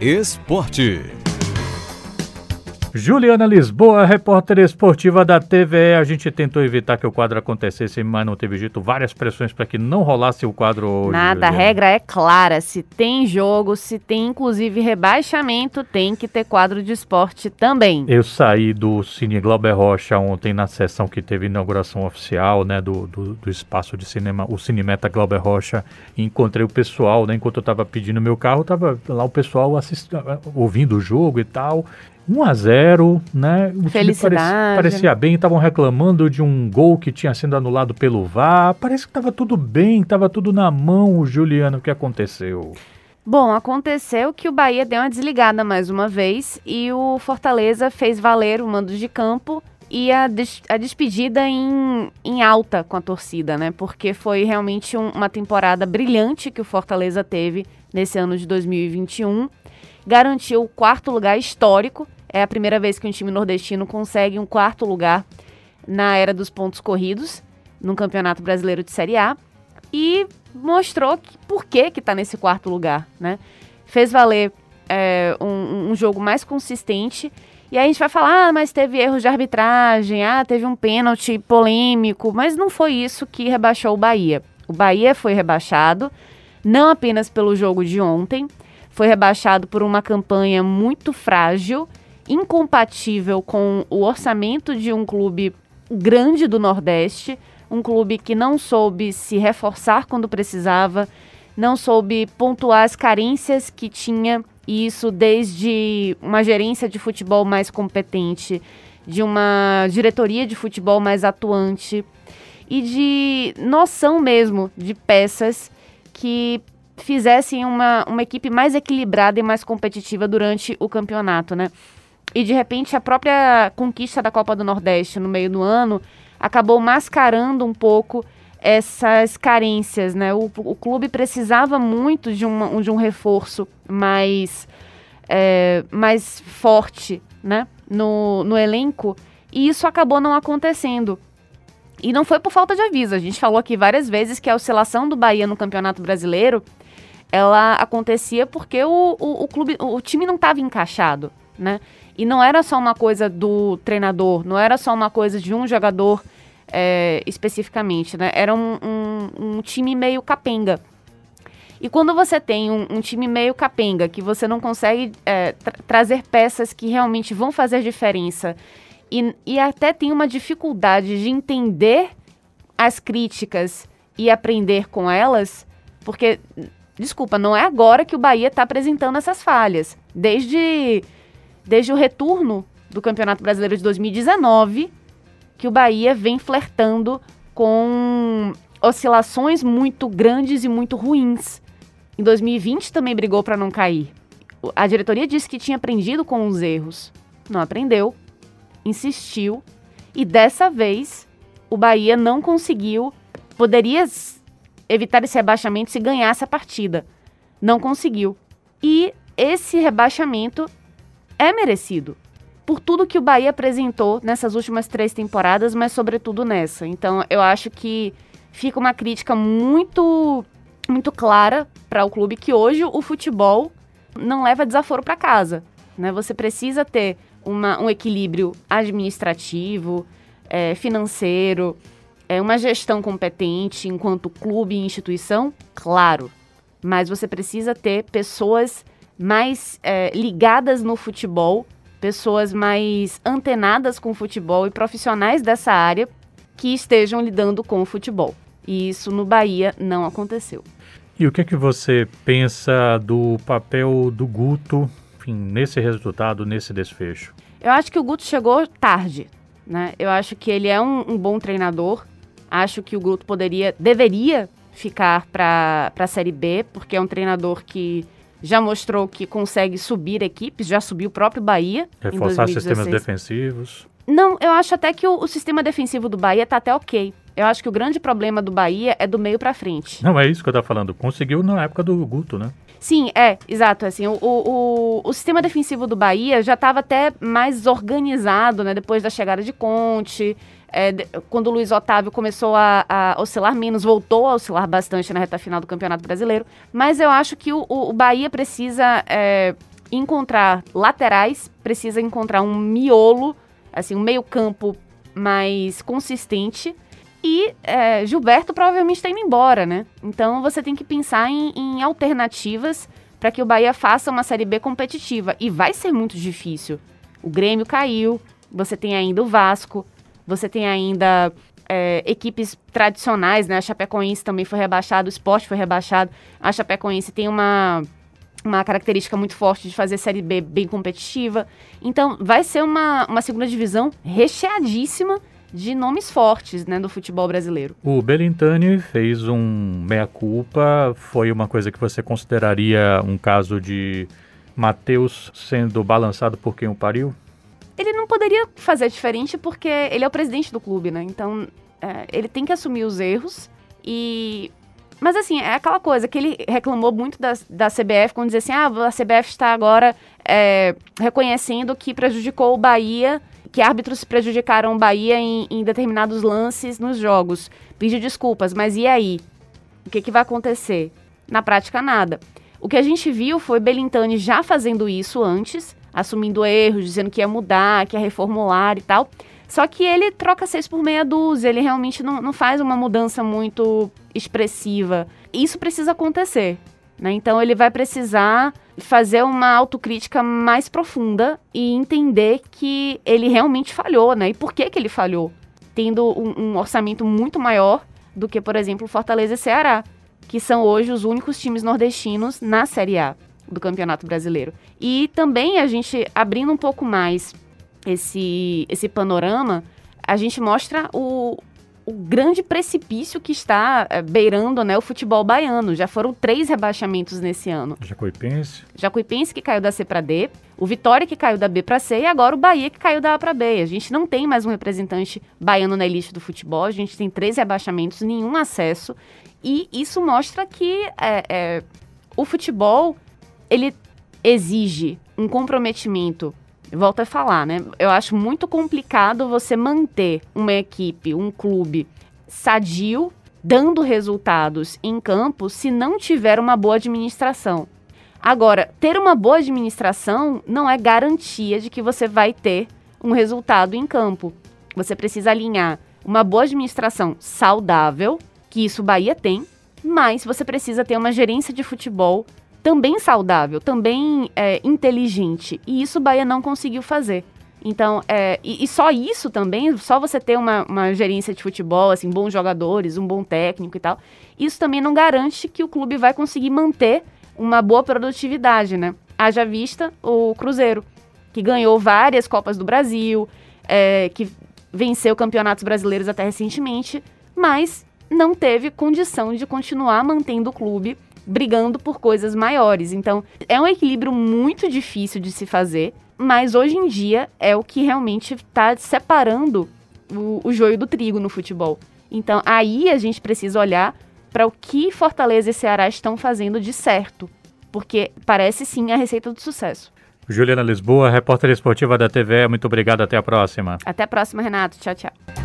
Esporte. Juliana Lisboa, repórter esportiva da TVE. A gente tentou evitar que o quadro acontecesse, mas não teve jeito. Várias pressões para que não rolasse o quadro hoje. Nada, a regra é clara. Se tem jogo, se tem inclusive rebaixamento, tem que ter quadro de esporte também. Eu saí do Cine Glauber Rocha ontem na sessão que teve inauguração oficial, né, do, do, do espaço de cinema, o Cinemeta Glauber Rocha, e encontrei o pessoal, né, enquanto eu estava pedindo meu carro, tava lá o pessoal assistindo, ouvindo o jogo e tal. 1 a 0 né? O Felicidade. Parecia, parecia bem, estavam reclamando de um gol que tinha sido anulado pelo VAR. Parece que estava tudo bem, estava tudo na mão, Juliano. O que aconteceu? Bom, aconteceu que o Bahia deu uma desligada mais uma vez e o Fortaleza fez valer o mando de campo e a, des a despedida em, em alta com a torcida, né? Porque foi realmente um, uma temporada brilhante que o Fortaleza teve nesse ano de 2021. Garantiu o quarto lugar histórico é a primeira vez que um time nordestino consegue um quarto lugar na era dos pontos corridos no Campeonato Brasileiro de Série A e mostrou que, por que que está nesse quarto lugar, né? Fez valer é, um, um, jogo mais consistente e aí a gente vai falar, ah, mas teve erros de arbitragem, ah, teve um pênalti polêmico, mas não foi isso que rebaixou o Bahia. O Bahia foi rebaixado não apenas pelo jogo de ontem, foi rebaixado por uma campanha muito frágil incompatível com o orçamento de um clube grande do Nordeste, um clube que não soube se reforçar quando precisava, não soube pontuar as carências que tinha, e isso desde uma gerência de futebol mais competente, de uma diretoria de futebol mais atuante e de noção mesmo de peças que fizessem uma, uma equipe mais equilibrada e mais competitiva durante o campeonato, né? E de repente a própria conquista da Copa do Nordeste no meio do ano acabou mascarando um pouco essas carências, né? O, o clube precisava muito de, uma, de um reforço mais, é, mais forte, né? No, no elenco e isso acabou não acontecendo. E não foi por falta de aviso. A gente falou aqui várias vezes que a oscilação do Bahia no Campeonato Brasileiro ela acontecia porque o, o, o clube, o time não estava encaixado, né? E não era só uma coisa do treinador, não era só uma coisa de um jogador é, especificamente, né? Era um, um, um, time meio capenga. E quando você tem um, um time meio capenga, que você não consegue é, tra trazer peças que realmente vão fazer diferença, e, e até tem uma dificuldade de entender as críticas e aprender com elas, porque, desculpa, não é agora que o Bahia está apresentando essas falhas. Desde desde o retorno do Campeonato Brasileiro de 2019, que o Bahia vem flertando com oscilações muito grandes e muito ruins. Em 2020 também brigou para não cair. A diretoria disse que tinha aprendido com os erros. Não aprendeu, insistiu e dessa vez o Bahia não conseguiu. Poderia evitar esse rebaixamento se ganhasse a partida. Não conseguiu. E esse rebaixamento é merecido. Por tudo que o Bahia apresentou nessas últimas três temporadas, mas sobretudo nessa. Então, eu acho que fica uma crítica muito, muito clara para o clube que hoje o futebol não leva desaforo para casa. Né? Você precisa ter uma, um equilíbrio administrativo, é, financeiro, é, uma gestão competente enquanto clube e instituição, claro. Mas você precisa ter pessoas mais é, ligadas no futebol, pessoas mais antenadas com o futebol e profissionais dessa área que estejam lidando com o futebol. E isso no Bahia não aconteceu. E o que é que você pensa do papel do Guto, enfim, nesse resultado, nesse desfecho? Eu acho que o Guto chegou tarde, né? Eu acho que ele é um, um bom treinador. Acho que o Guto poderia, deveria ficar para a Série B, porque é um treinador que já mostrou que consegue subir equipes, já subiu o próprio Bahia. Reforçar sistemas defensivos. Não, eu acho até que o, o sistema defensivo do Bahia tá até ok. Eu acho que o grande problema do Bahia é do meio para frente. Não, é isso que eu tava falando. Conseguiu na época do Guto, né? Sim, é, exato. Assim, o, o, o sistema defensivo do Bahia já estava até mais organizado, né? Depois da chegada de Conte. É, quando o Luiz Otávio começou a, a, oscilar menos, voltou a oscilar bastante na reta final do Campeonato Brasileiro. Mas eu acho que o, o Bahia precisa é, encontrar laterais, precisa encontrar um miolo, assim, um meio-campo mais consistente. E é, Gilberto provavelmente está indo embora, né? Então você tem que pensar em, em alternativas para que o Bahia faça uma Série B competitiva. E vai ser muito difícil. O Grêmio caiu, você tem ainda o Vasco, você tem ainda é, equipes tradicionais, né? A Chapecoense também foi rebaixada, o Sport foi rebaixado. A Chapecoense tem uma, uma característica muito forte de fazer Série B bem competitiva. Então, vai ser uma, uma segunda divisão recheadíssima de nomes fortes né, do futebol brasileiro. O Belintani fez um meia-culpa. Foi uma coisa que você consideraria um caso de Matheus sendo balançado por quem o pariu? Ele não poderia fazer diferente porque ele é o presidente do clube, né? Então, é, ele tem que assumir os erros e mas assim, é aquela coisa que ele reclamou muito da, da CBF quando dizia assim: ah, a CBF está agora é, reconhecendo que prejudicou o Bahia que árbitros prejudicaram o Bahia em, em determinados lances nos jogos. Pediu desculpas, mas e aí? O que, que vai acontecer? Na prática, nada. O que a gente viu foi Belintani já fazendo isso antes, assumindo erros, dizendo que ia mudar, que ia reformular e tal. Só que ele troca seis por meia dúzia, ele realmente não, não faz uma mudança muito expressiva. Isso precisa acontecer. Né? Então ele vai precisar fazer uma autocrítica mais profunda e entender que ele realmente falhou, né? E por que, que ele falhou? Tendo um, um orçamento muito maior do que, por exemplo, Fortaleza e Ceará, que são hoje os únicos times nordestinos na Série A do Campeonato Brasileiro. E também a gente abrindo um pouco mais esse, esse panorama, a gente mostra o, o grande precipício que está é, beirando né, o futebol baiano. Já foram três rebaixamentos nesse ano. Jacuipense. Jacuipense que caiu da C para D, o Vitória que caiu da B para C e agora o Bahia que caiu da A para B. A gente não tem mais um representante baiano na elite do futebol, a gente tem três rebaixamentos, nenhum acesso. E isso mostra que é, é, o futebol ele exige um comprometimento volto a falar, né? Eu acho muito complicado você manter uma equipe, um clube sadio, dando resultados em campo, se não tiver uma boa administração. Agora, ter uma boa administração não é garantia de que você vai ter um resultado em campo. Você precisa alinhar uma boa administração saudável, que isso Bahia tem, mas você precisa ter uma gerência de futebol também saudável, também é, inteligente. E isso o Bahia não conseguiu fazer. Então, é, e, e, só isso também, só você ter uma, uma, gerência de futebol, assim, bons jogadores, um bom técnico e tal, isso também não garante que o clube vai conseguir manter uma boa produtividade, né? Haja vista o Cruzeiro, que ganhou várias Copas do Brasil, é, que venceu campeonatos brasileiros até recentemente, mas não teve condição de continuar mantendo o clube brigando por coisas maiores. Então, é um equilíbrio muito difícil de se fazer, mas hoje em dia é o que realmente está separando o, o joio do trigo no futebol. Então, aí a gente precisa olhar para o que Fortaleza e Ceará estão fazendo de certo, porque parece sim a receita do sucesso. Juliana Lisboa, repórter esportiva da TV, muito obrigado, até a próxima. Até a próxima, Renato. Tchau, tchau.